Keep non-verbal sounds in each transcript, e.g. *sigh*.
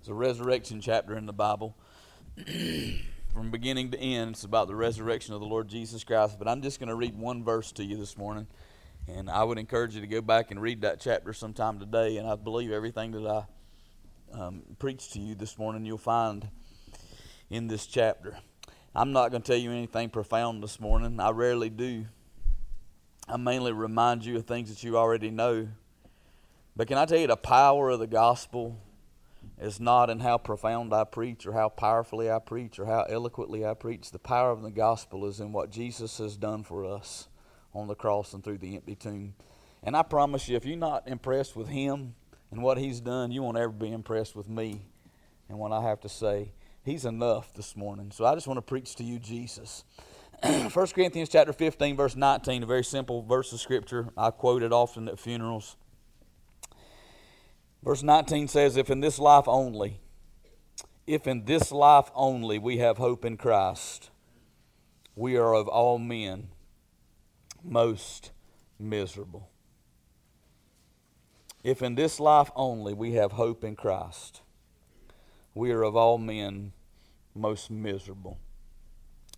It's a resurrection chapter in the Bible. *clears throat* From beginning to end, it's about the resurrection of the Lord Jesus Christ. But I'm just going to read one verse to you this morning. And I would encourage you to go back and read that chapter sometime today. And I believe everything that I um, preached to you this morning, you'll find in this chapter. I'm not going to tell you anything profound this morning. I rarely do. I mainly remind you of things that you already know. But can I tell you the power of the gospel is not in how profound I preach or how powerfully I preach or how eloquently I preach. The power of the gospel is in what Jesus has done for us on the cross and through the empty tomb. And I promise you, if you're not impressed with Him and what He's done, you won't ever be impressed with me and what I have to say. He's enough this morning. So I just want to preach to you Jesus. *clears throat* 1 Corinthians chapter 15, verse 19, a very simple verse of Scripture. I quote it often at funerals. Verse 19 says, If in this life only, if in this life only we have hope in Christ, we are of all men most miserable. If in this life only we have hope in Christ, we are of all men most miserable.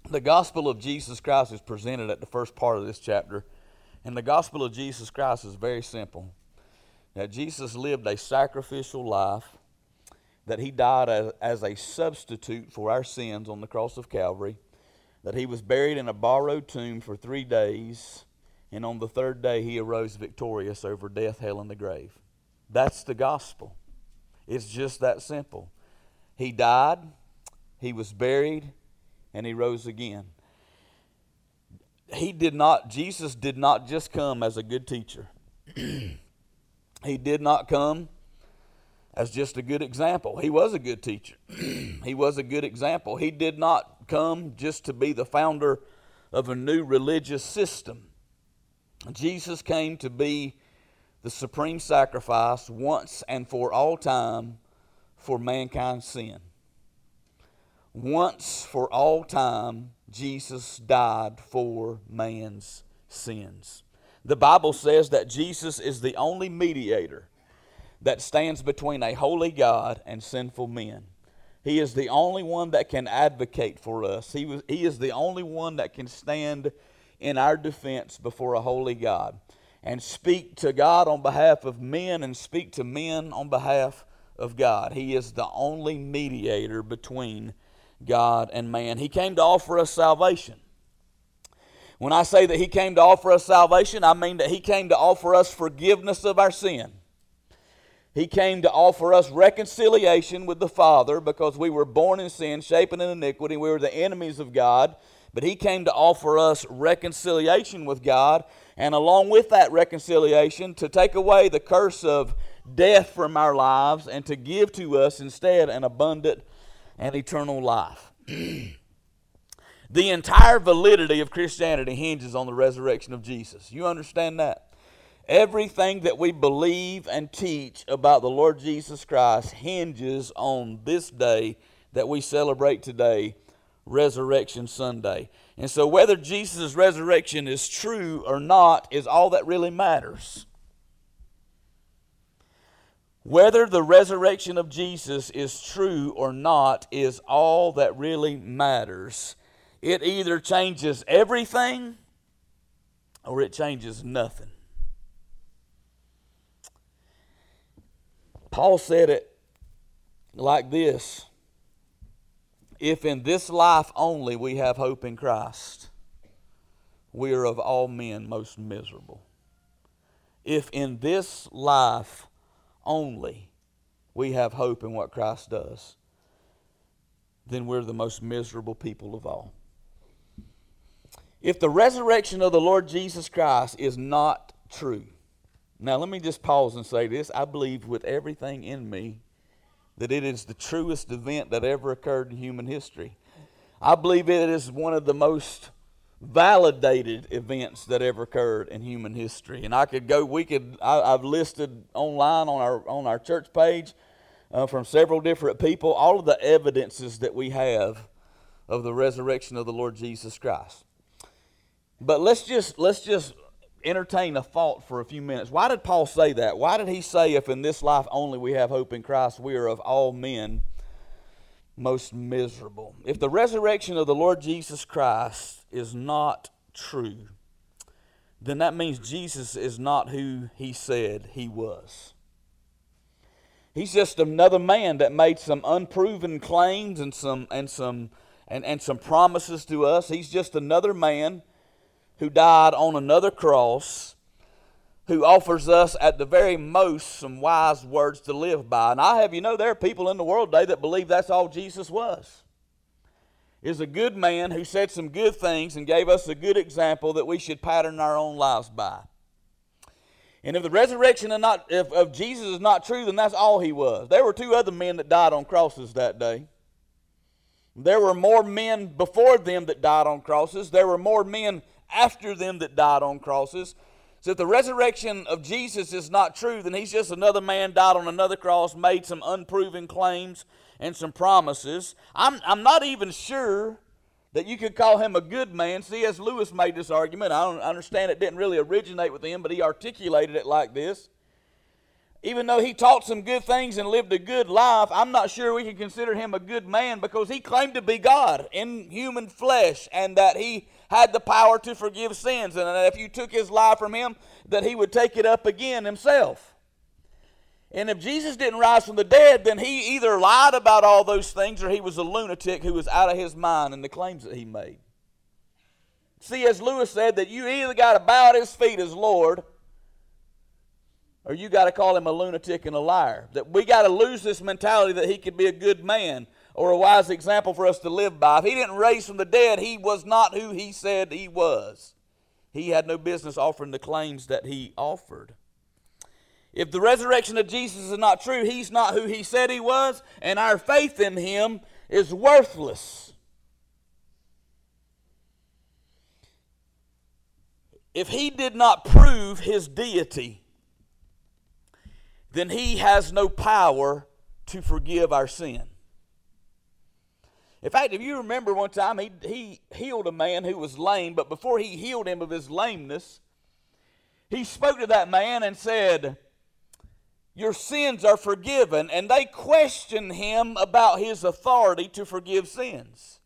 The gospel of Jesus Christ is presented at the first part of this chapter, and the gospel of Jesus Christ is very simple that Jesus lived a sacrificial life, that he died as, as a substitute for our sins on the cross of Calvary, that he was buried in a borrowed tomb for three days, and on the third day he arose victorious over death, hell, and the grave. That's the gospel. It's just that simple. He died, he was buried, and he rose again. He did not, Jesus did not just come as a good teacher. *clears throat* He did not come as just a good example. He was a good teacher, *clears throat* he was a good example. He did not come just to be the founder of a new religious system. Jesus came to be the supreme sacrifice once and for all time for mankind's sin. Once for all time, Jesus died for man's sins. The Bible says that Jesus is the only mediator that stands between a holy God and sinful men. He is the only one that can advocate for us. He, was, he is the only one that can stand in our defense before a holy God and speak to God on behalf of men and speak to men on behalf of God. He is the only mediator between God and man. He came to offer us salvation. When I say that He came to offer us salvation, I mean that He came to offer us forgiveness of our sin. He came to offer us reconciliation with the Father because we were born in sin, shapen in iniquity. We were the enemies of God. But He came to offer us reconciliation with God, and along with that reconciliation, to take away the curse of death from our lives and to give to us instead an abundant and eternal life. *clears throat* The entire validity of Christianity hinges on the resurrection of Jesus. You understand that? Everything that we believe and teach about the Lord Jesus Christ hinges on this day that we celebrate today, Resurrection Sunday. And so, whether Jesus' resurrection is true or not is all that really matters. Whether the resurrection of Jesus is true or not is all that really matters it either changes everything or it changes nothing. Paul said it like this If in this life only we have hope in Christ, we are of all men most miserable. If in this life only we have hope in what Christ does, then we're the most miserable people of all. If the resurrection of the Lord Jesus Christ is not true, now let me just pause and say this. I believe with everything in me that it is the truest event that ever occurred in human history. I believe it is one of the most validated events that ever occurred in human history. And I could go, we could, I, have listed online on our, on our church page uh, from several different people all of the evidences that we have of the resurrection of the Lord Jesus Christ. But let's just let's just entertain a thought for a few minutes. Why did Paul say that? Why did he say, if in this life only we have hope in Christ, we are of all men most miserable? If the resurrection of the Lord Jesus Christ is not true, then that means Jesus is not who he said he was. He's just another man that made some unproven claims and some and some and, and some promises to us. He's just another man who died on another cross who offers us at the very most some wise words to live by. And I have you know there are people in the world today that believe that's all Jesus was. Is a good man who said some good things and gave us a good example that we should pattern our own lives by. And if the resurrection of, not, if, of Jesus is not true, then that's all he was. There were two other men that died on crosses that day. There were more men before them that died on crosses. There were more men after them that died on crosses. So if the resurrection of Jesus is not true, then he's just another man died on another cross, made some unproven claims and some promises. I'm, I'm not even sure that you could call him a good man. C.S. Lewis made this argument. I don't understand it didn't really originate with him, but he articulated it like this. Even though he taught some good things and lived a good life, I'm not sure we can consider him a good man because he claimed to be God in human flesh and that he had the power to forgive sins and that if you took his life from him, that he would take it up again himself. And if Jesus didn't rise from the dead, then he either lied about all those things or he was a lunatic who was out of his mind in the claims that he made. C.S. Lewis said that you either got to bow at his feet as Lord or you got to call him a lunatic and a liar. That we got to lose this mentality that he could be a good man or a wise example for us to live by. If he didn't raise from the dead, he was not who he said he was. He had no business offering the claims that he offered. If the resurrection of Jesus is not true, he's not who he said he was, and our faith in him is worthless. If he did not prove his deity, then he has no power to forgive our sin. In fact, if you remember one time, he, he healed a man who was lame, but before he healed him of his lameness, he spoke to that man and said, Your sins are forgiven. And they questioned him about his authority to forgive sins.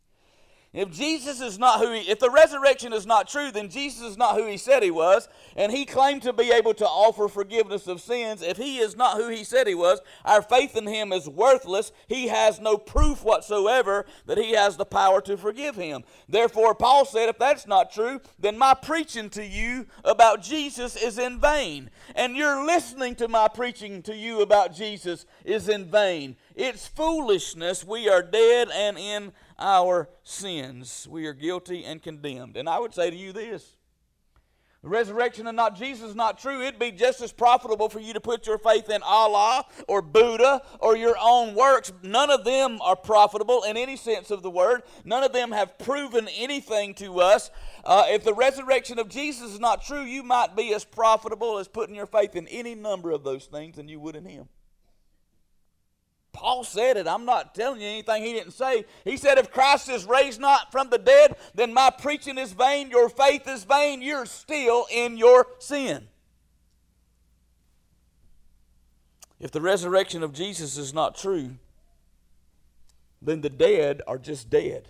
If Jesus is not who he, if the resurrection is not true, then Jesus is not who he said he was, and he claimed to be able to offer forgiveness of sins. If he is not who he said he was, our faith in him is worthless. He has no proof whatsoever that he has the power to forgive him. Therefore, Paul said, if that's not true, then my preaching to you about Jesus is in vain. And your listening to my preaching to you about Jesus is in vain. It's foolishness. We are dead and in our sins. We are guilty and condemned. And I would say to you this the resurrection and not Jesus is not true. It'd be just as profitable for you to put your faith in Allah or Buddha or your own works. None of them are profitable in any sense of the word. None of them have proven anything to us. Uh, if the resurrection of Jesus is not true, you might be as profitable as putting your faith in any number of those things than you would in Him. Paul said it. I'm not telling you anything he didn't say. He said, If Christ is raised not from the dead, then my preaching is vain, your faith is vain, you're still in your sin. If the resurrection of Jesus is not true, then the dead are just dead.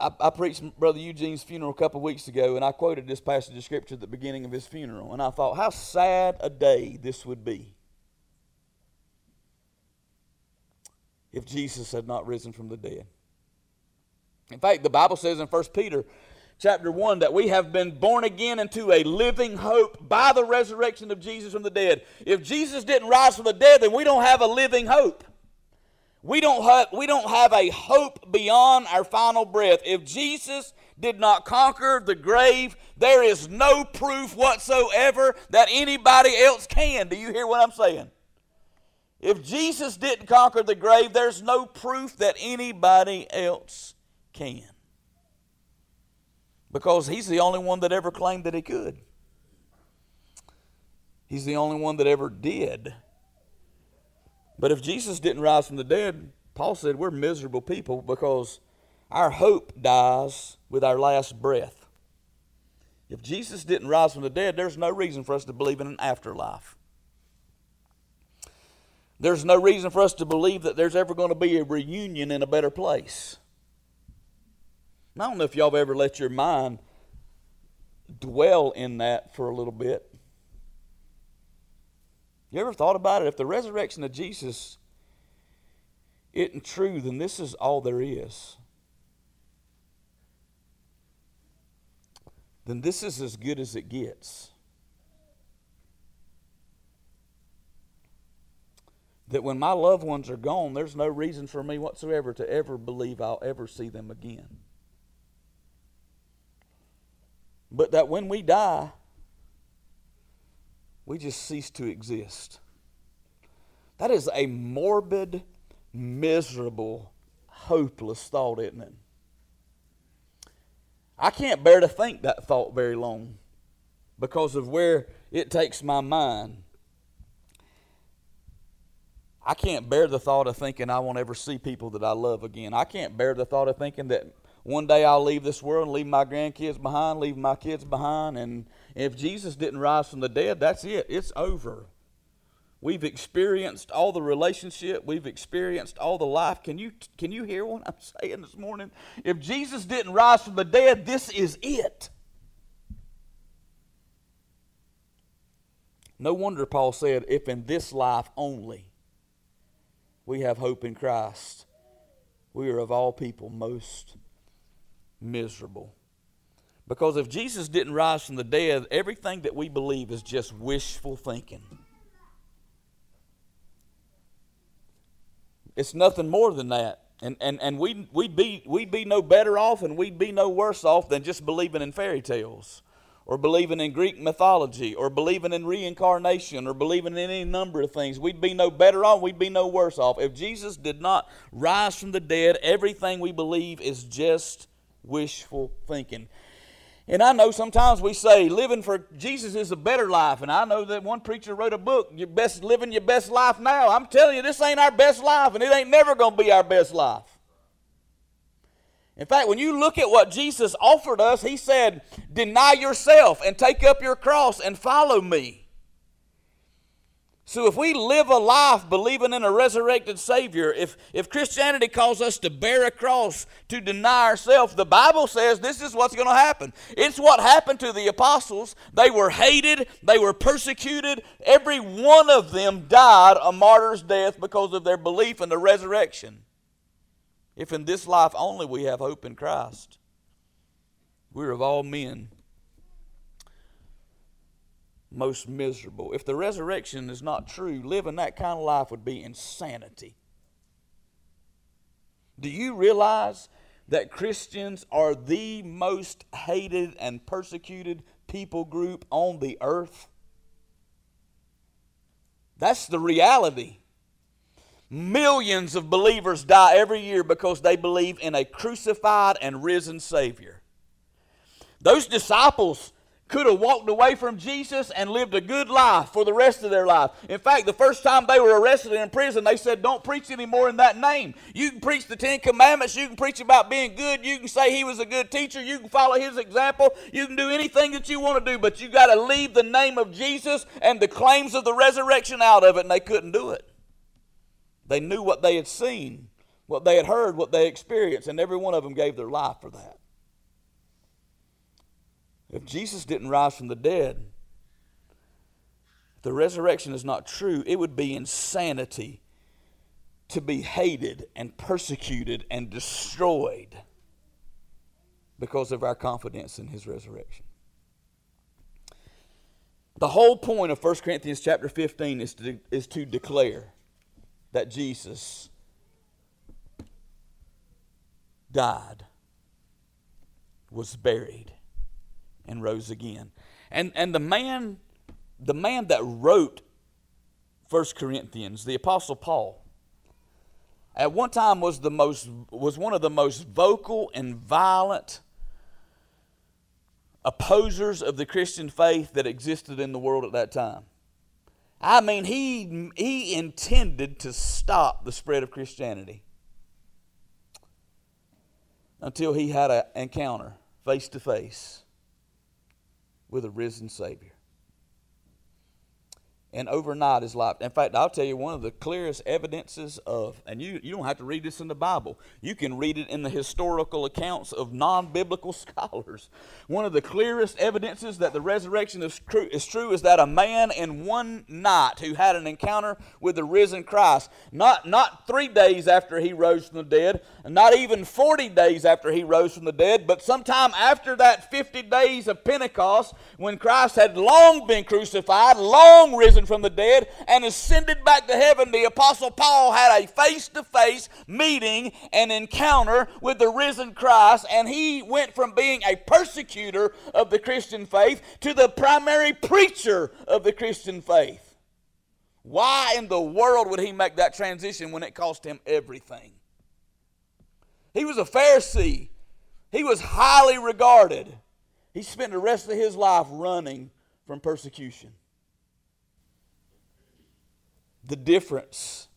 I, I, preached Brother Eugene's funeral a couple weeks ago, and I quoted this passage of Scripture at the beginning of his funeral. And I thought, how sad a day this would be if Jesus had not risen from the dead. In fact, the Bible says in 1 Peter chapter 1 that we have been born again into a living hope by the resurrection of Jesus from the dead. If Jesus didn't rise from the dead, then we don't have a living hope. We don't have, we don't have a hope beyond our final breath. If Jesus did not conquer the grave, there is no proof whatsoever that anybody else can. Do you hear what I'm saying? If Jesus didn't conquer the grave, there's no proof that anybody else can. Because he's the only one that ever claimed that he could. He's the only one that ever did. But if Jesus didn't rise from the dead, Paul said we're miserable people because Our hope dies with our last breath. If Jesus didn't rise from the dead, there's no reason for us to believe in an afterlife. There's no reason for us to believe that there's ever going to be a reunion in a better place. I don't know if y'all have ever let your mind dwell in that for a little bit. You ever thought about it? If the resurrection of Jesus isn't true, then this is all there is. Then this is as good as it gets. That when my loved ones are gone, there's no reason for me whatsoever to ever believe I'll ever see them again. But that when we die, we just cease to exist. That is a morbid, miserable, hopeless thought, isn't it? I can't bear to think that thought very long because of where it takes my mind. I can't bear the thought of thinking I won't ever see people that I love again. I can't bear the thought of thinking that one day I'll leave this world and leave my grandkids behind, leave my kids behind. And if Jesus didn't rise from the dead, that's it. It's over. We've experienced all the relationship. We've experienced all the life. Can you, can you hear what I'm *laughs* saying this morning? If Jesus didn't rise from the dead, this is it. No wonder Paul said, if in this life only we have hope in Christ, we are of all people most miserable. Because if Jesus didn't rise from the dead, everything that we believe is just wishful thinking. It's nothing more than that. And, and, and we, we'd, be, we'd be no better off and we'd be no worse off than just believing in fairy tales or believing in Greek mythology or believing in reincarnation or believing in any number of things. We'd be no better off, we'd be no worse off. If Jesus did not rise from the dead, everything we believe is just wishful thinking. And I know sometimes we say living for Jesus is a better life. And I know that one preacher wrote a book, Your Best Living Your Best Life Now. I'm telling you, this ain't our best life, and it ain't never going to be our best life. In fact, when you look at what Jesus offered us, he said, Deny yourself and take up your cross and follow me. So if we live a life believing in a resurrected Savior, if, if Christianity calls us to bear a cross, to deny ourselves, the Bible says this is what's going to happen. It's what happened to the apostles. They were hated, they were persecuted. Every one of them died a martyr's death because of their belief in the resurrection. If in this life only we have hope in Christ, we're of all men most miserable. If the resurrection is not true, living that kind of life would be insanity. Do you realize that Christians are the most hated and persecuted people group on the earth? That's the reality. Millions of believers die every year because they believe in a crucified and risen Savior. Those disciples could have walked away from Jesus and lived a good life for the rest of their life. In fact, the first time they were arrested in prison, they said, Don't preach anymore in that name. You can preach the Ten Commandments, you can preach about being good, you can say he was a good teacher, you can follow his example, you can do anything that you want to do, but you got to leave the name of Jesus and the claims of the resurrection out of it, and they couldn't do it. They knew what they had seen, what they had heard, what they experienced, and every one of them gave their life for that. If Jesus didn't rise from the dead, the resurrection is not true, it would be insanity to be hated and persecuted and destroyed because of our confidence in his resurrection. The whole point of 1 Corinthians chapter 15 is to, is to declare that Jesus died, was buried, and rose again. And, and the man the man that wrote 1 Corinthians, the apostle Paul, at one time was the most was one of the most vocal and violent opposers of the Christian faith that existed in the world at that time. I mean, he, he intended to stop the spread of Christianity. until he had an encounter face to face with a risen Savior and overnight is life. In fact, I'll tell you one of the clearest evidences of, and you, you don't have to read this in the Bible, you can read it in the historical accounts of non biblical *laughs* scholars. One of the clearest evidences that the resurrection is true, is true is that a man in one night who had an encounter with the risen Christ, not, not three days after he rose from the dead, not even 40 days after he rose from the dead, but sometime after that 50 days of Pentecost, when Christ had long been crucified, long risen from the dead and ascended back to heaven, the Apostle Paul had a face to face meeting and encounter with the risen Christ, and he went from being a persecutor of the Christian faith to the primary preacher of the Christian faith. Why in the world would he make that transition when it cost him everything? He was a Pharisee. He was highly regarded. He spent the rest of his life running from persecution the difference,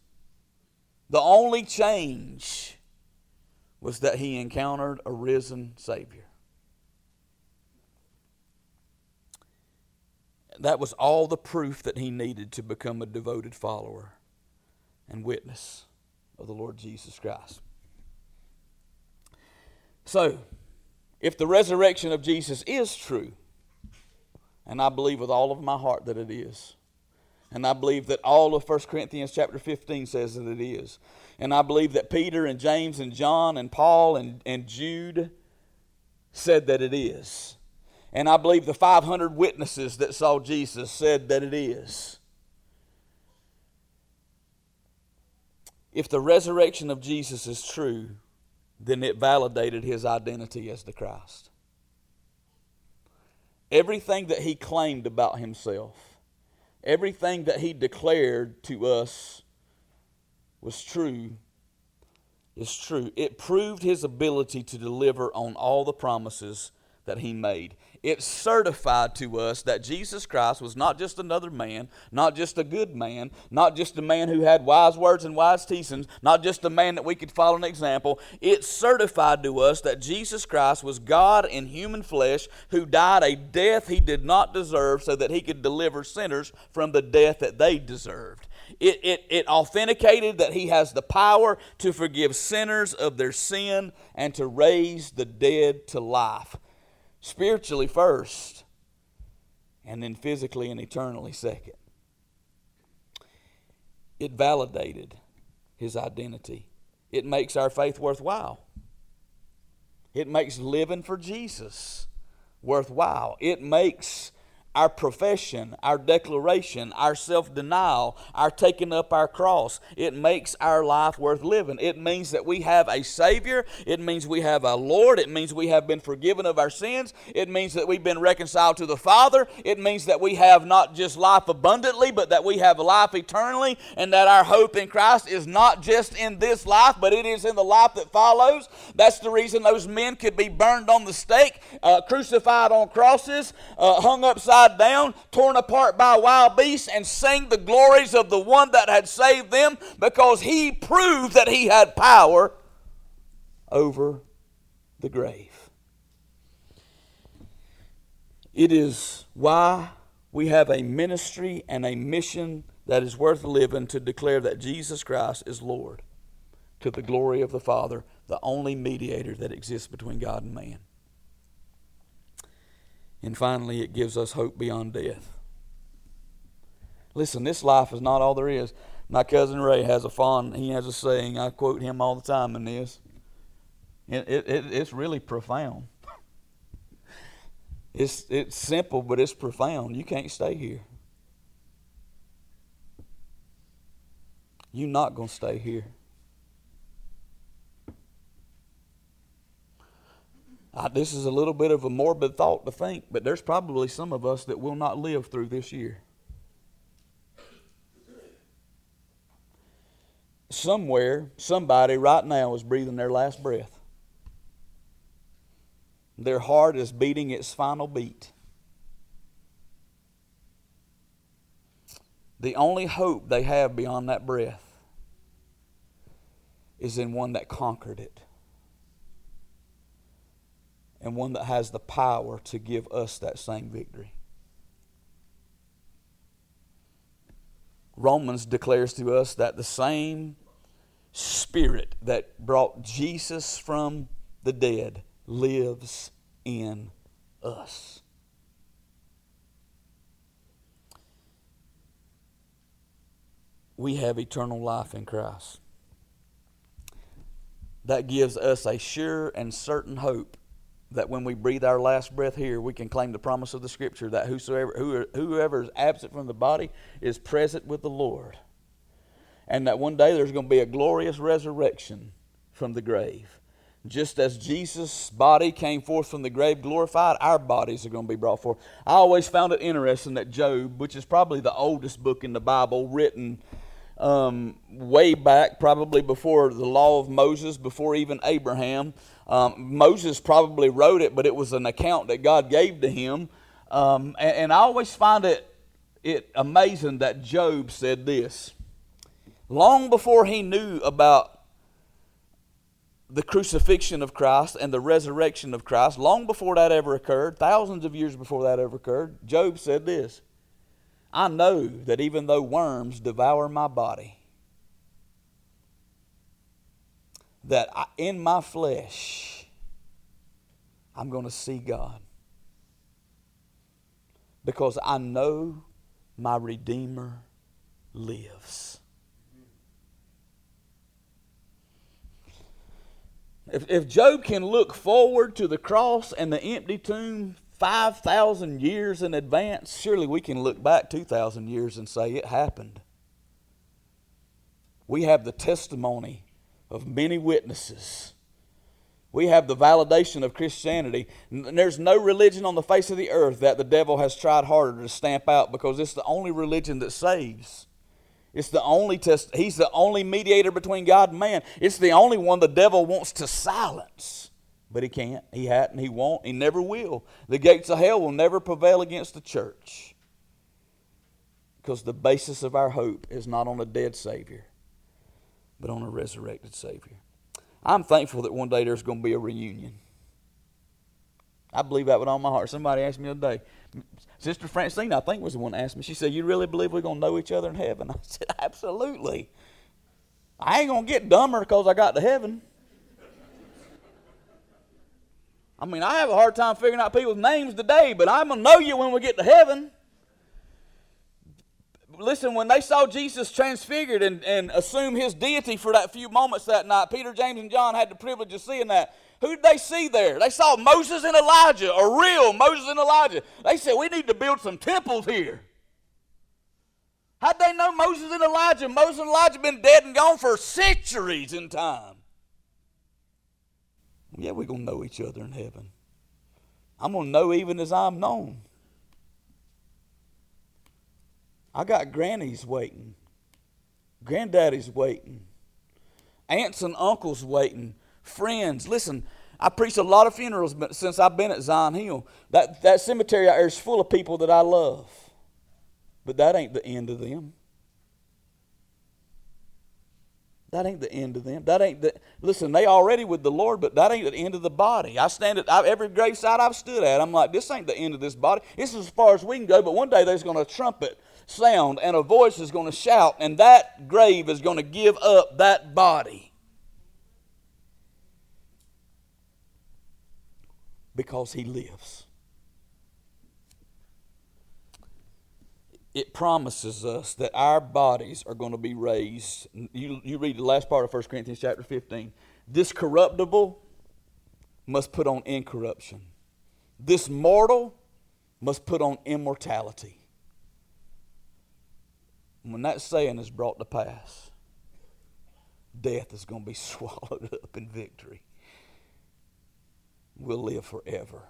the only change was that he encountered a risen Savior. That was all the proof that he needed to become a devoted follower and witness of the Lord Jesus Christ. So, if the resurrection of Jesus is true, and I believe with all of my heart that it is, and I believe that all of 1 Corinthians chapter 15 says that it is. And I believe that Peter and James and John and Paul and, and Jude said that it is. And I believe the 500 witnesses that saw Jesus said that it is. If the resurrection of Jesus is true, then it validated his identity as the Christ. Everything that he claimed about himself everything that he declared to us was true is true. It proved his ability to deliver on all the promises that he made it certified to us that Jesus Christ was not just another man, not just a good man, not just a man who had wise words and wise teachings, not just a man that we could follow an example. It certified to us that Jesus Christ was God in human flesh who died a death he did not deserve so that he could deliver sinners from the death that they deserved. It, it, it authenticated that he has the power to forgive sinners of their sin and to raise the dead to life spiritually first, and then physically and eternally second. It validated his identity. It makes our faith worthwhile. It makes living for Jesus worthwhile. It makes our profession, our declaration, our self denial, our taking up our cross. It makes our life worth living. It means that we have a Savior. It means we have a Lord. It means we have been forgiven of our sins. It means that we've been reconciled to the Father. It means that we have not just life abundantly, but that we have life eternally, and that our hope in Christ is not just in this life, but it is in the life that follows. That's the reason those men could be burned on the stake, uh, crucified on crosses, uh, hung upside down, torn apart by wild beasts, and sing the glories of the one that had saved them because he proved that he had power over the grave. It is why we have a ministry and a mission that is worth living to declare that Jesus Christ is Lord to the glory of the Father, the only mediator that exists between God and man. And finally, it gives us hope beyond death. Listen, this life is not all there is. My cousin Ray has a fond, he has a saying, I quote him all the time in this. It, it, it, it's really profound. *laughs* It's, it's simple, but it's profound. You can't stay here. You're not going to stay here. I, this is a little bit of a morbid thought to think, but there's probably some of us that will not live through this year. Somewhere, somebody right now is breathing their last breath. Their heart is beating its final beat. The only hope they have beyond that breath is in one that conquered it and one that has the power to give us that same victory. Romans declares to us that the same Spirit that brought Jesus from the dead lives in us. We have eternal life in Christ. That gives us a sure and certain hope that when we breathe our last breath here, we can claim the promise of the Scripture that whosoever, whoever is absent from the body is present with the Lord. And that one day there's going to be a glorious resurrection from the grave. Just as Jesus' body came forth from the grave glorified, our bodies are going to be brought forth. I always found it interesting that Job, which is probably the oldest book in the Bible, written um, way back, probably before the law of Moses, before even Abraham, um, Moses probably wrote it, but it was an account that God gave to him. Um, and, and I always find it, it amazing that Job said this. Long before he knew about the crucifixion of Christ and the resurrection of Christ, long before that ever occurred, thousands of years before that ever occurred, Job said this I know that even though worms devour my body, that I, in my flesh, I'm going to see God. Because I know my Redeemer lives. If, if Job can look forward to the cross and the empty tomb 5,000 years in advance, surely we can look back 2,000 years and say it happened. We have the testimony of many witnesses. We have the validation of Christianity. There's no religion on the face of the earth that the devil has tried harder to stamp out because it's the only religion that saves. It's the only test. He's the only mediator between God and man. It's the only one the devil wants to silence. But he can't. He hadn't. He won't. He never will. The gates of hell will never prevail against the church. Because the basis of our hope is not on a dead Savior, but on a resurrected Savior. I'm thankful that one day there's going to be a reunion. I believe that with all my heart. Somebody asked me the other day, Sister Francine, I think was the one that asked me. She said, "You really believe we're going to know each other in heaven?" *laughs* I said, "Absolutely. I ain't going to get dumber because I got to heaven." I mean, I have a hard time figuring out people's names today, but I'm going to know you when we get to heaven listen, when they saw Jesus transfigured and, and assume his deity for that few moments that night, Peter, James, and John had the privilege of seeing that. Who did they see there? They saw Moses and Elijah, a real Moses and Elijah. They said, We need to build some temples here. How'd they know Moses and Elijah? Moses and Elijah been dead and gone for centuries in time. Yeah, we're going to know each other in heaven. I'm going to know even as I'm known. I got grannies waiting, granddaddy's waiting, aunts and uncles waiting, friends. Listen, I preached a lot of funerals but since I've been at Zion Hill. That, that cemetery out there is full of people that I love. But that ain't the end of them. That ain't the end of them. That ain't the listen. They already with the Lord, but that ain't the end of the body. I stand at I, every graveside I've stood at. I'm like, this ain't the end of this body. This is as far as we can go. But one day there's going to trumpet sound and a voice is going to shout, and that grave is going to give up that body. Because he lives. It promises us that our bodies are going to be raised. You, you read the last part of 1 Corinthians chapter 15. This corruptible must put on incorruption. This mortal must put on immortality when that saying is brought to pass, death is going to be *laughs* swallowed up in victory. We'll live forever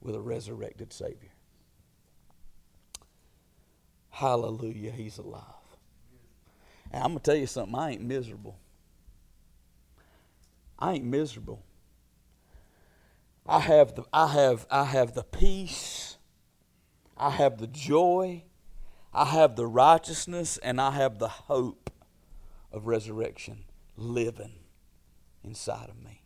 with a resurrected Savior. Hallelujah, He's alive. And I'm going to tell you something, I ain't miserable. I ain't miserable. I have the, I have, I have the peace, I have the joy, I have the righteousness and I have the hope of resurrection living inside of me.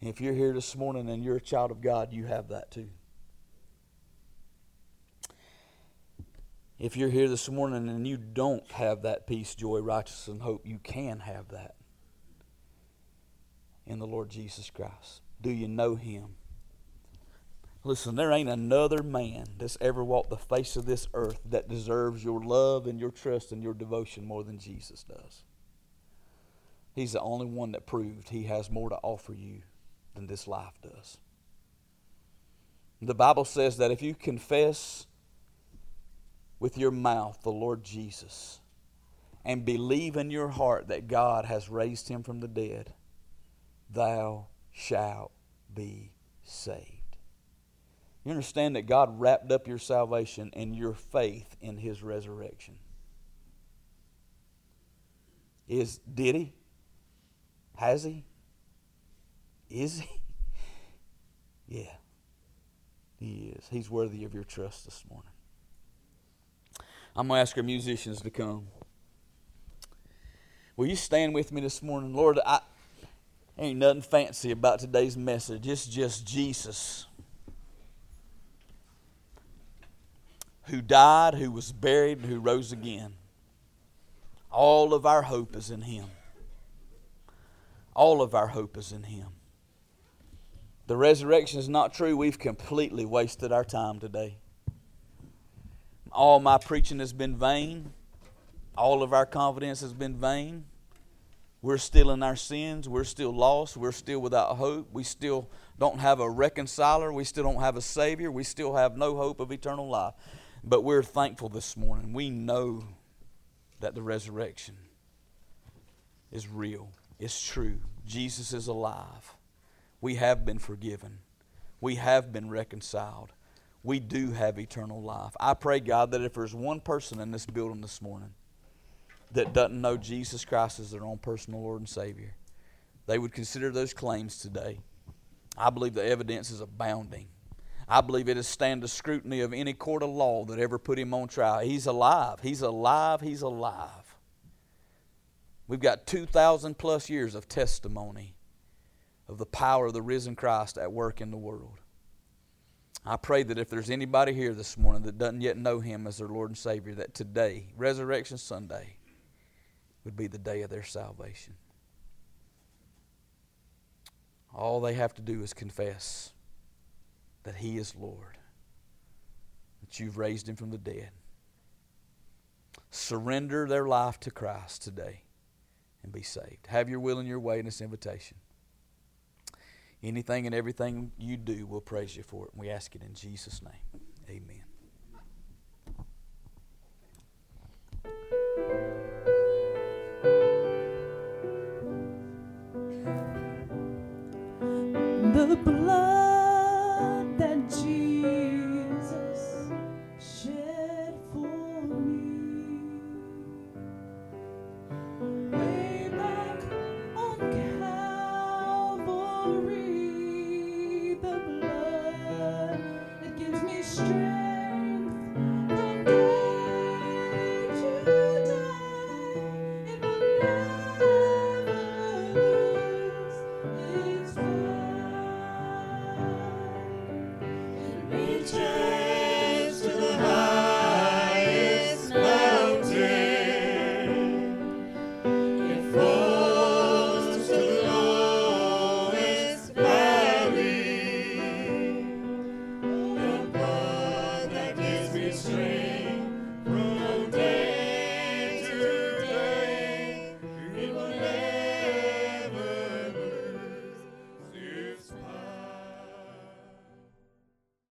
And If you're here this morning and you're a child of God, you have that too. If you're here this morning and you don't have that peace, joy, righteousness, and hope, you can have that in the Lord Jesus Christ. Do you know Him? Listen, there ain't another man that's ever walked the face of this earth that deserves your love and your trust and your devotion more than Jesus does. He's the only one that proved he has more to offer you than this life does. The Bible says that if you confess with your mouth the Lord Jesus and believe in your heart that God has raised him from the dead, thou shalt be saved. You understand that God wrapped up your salvation and your faith in his resurrection. Is did he? Has he? Is he? *laughs* Yeah. He is. He's worthy of your trust this morning. I'm going to ask our musicians to come. Will you stand with me this morning? Lord, I ain't nothing fancy about today's message. It's just Jesus. who died, who was buried, and who rose again. All of our hope is in Him. All of our hope is in Him. The resurrection is not true. We've completely wasted our time today. All my preaching has been vain. All of our confidence has been vain. We're still in our sins. We're still lost. We're still without hope. We still don't have a reconciler. We still don't have a Savior. We still have no hope of eternal life. But we're thankful this morning. We know that the resurrection is real, it's true. Jesus is alive. We have been forgiven, we have been reconciled. We do have eternal life. I pray, God, that if there's one person in this building this morning that doesn't know Jesus Christ as their own personal Lord and Savior, they would consider those claims today. I believe the evidence is abounding I believe it stand the scrutiny of any court of law that ever put him on trial. He's alive. He's alive. He's alive. We've got 2,000 plus years of testimony of the power of the risen Christ at work in the world. I pray that if there's anybody here this morning that doesn't yet know him as their Lord and Savior, that today, Resurrection Sunday, would be the day of their salvation. All they have to do is confess that He is Lord, that you've raised Him from the dead. Surrender their life to Christ today and be saved. Have your will and your way in this invitation. Anything and everything you do, we'll praise you for it. And we ask it in Jesus' name. Amen.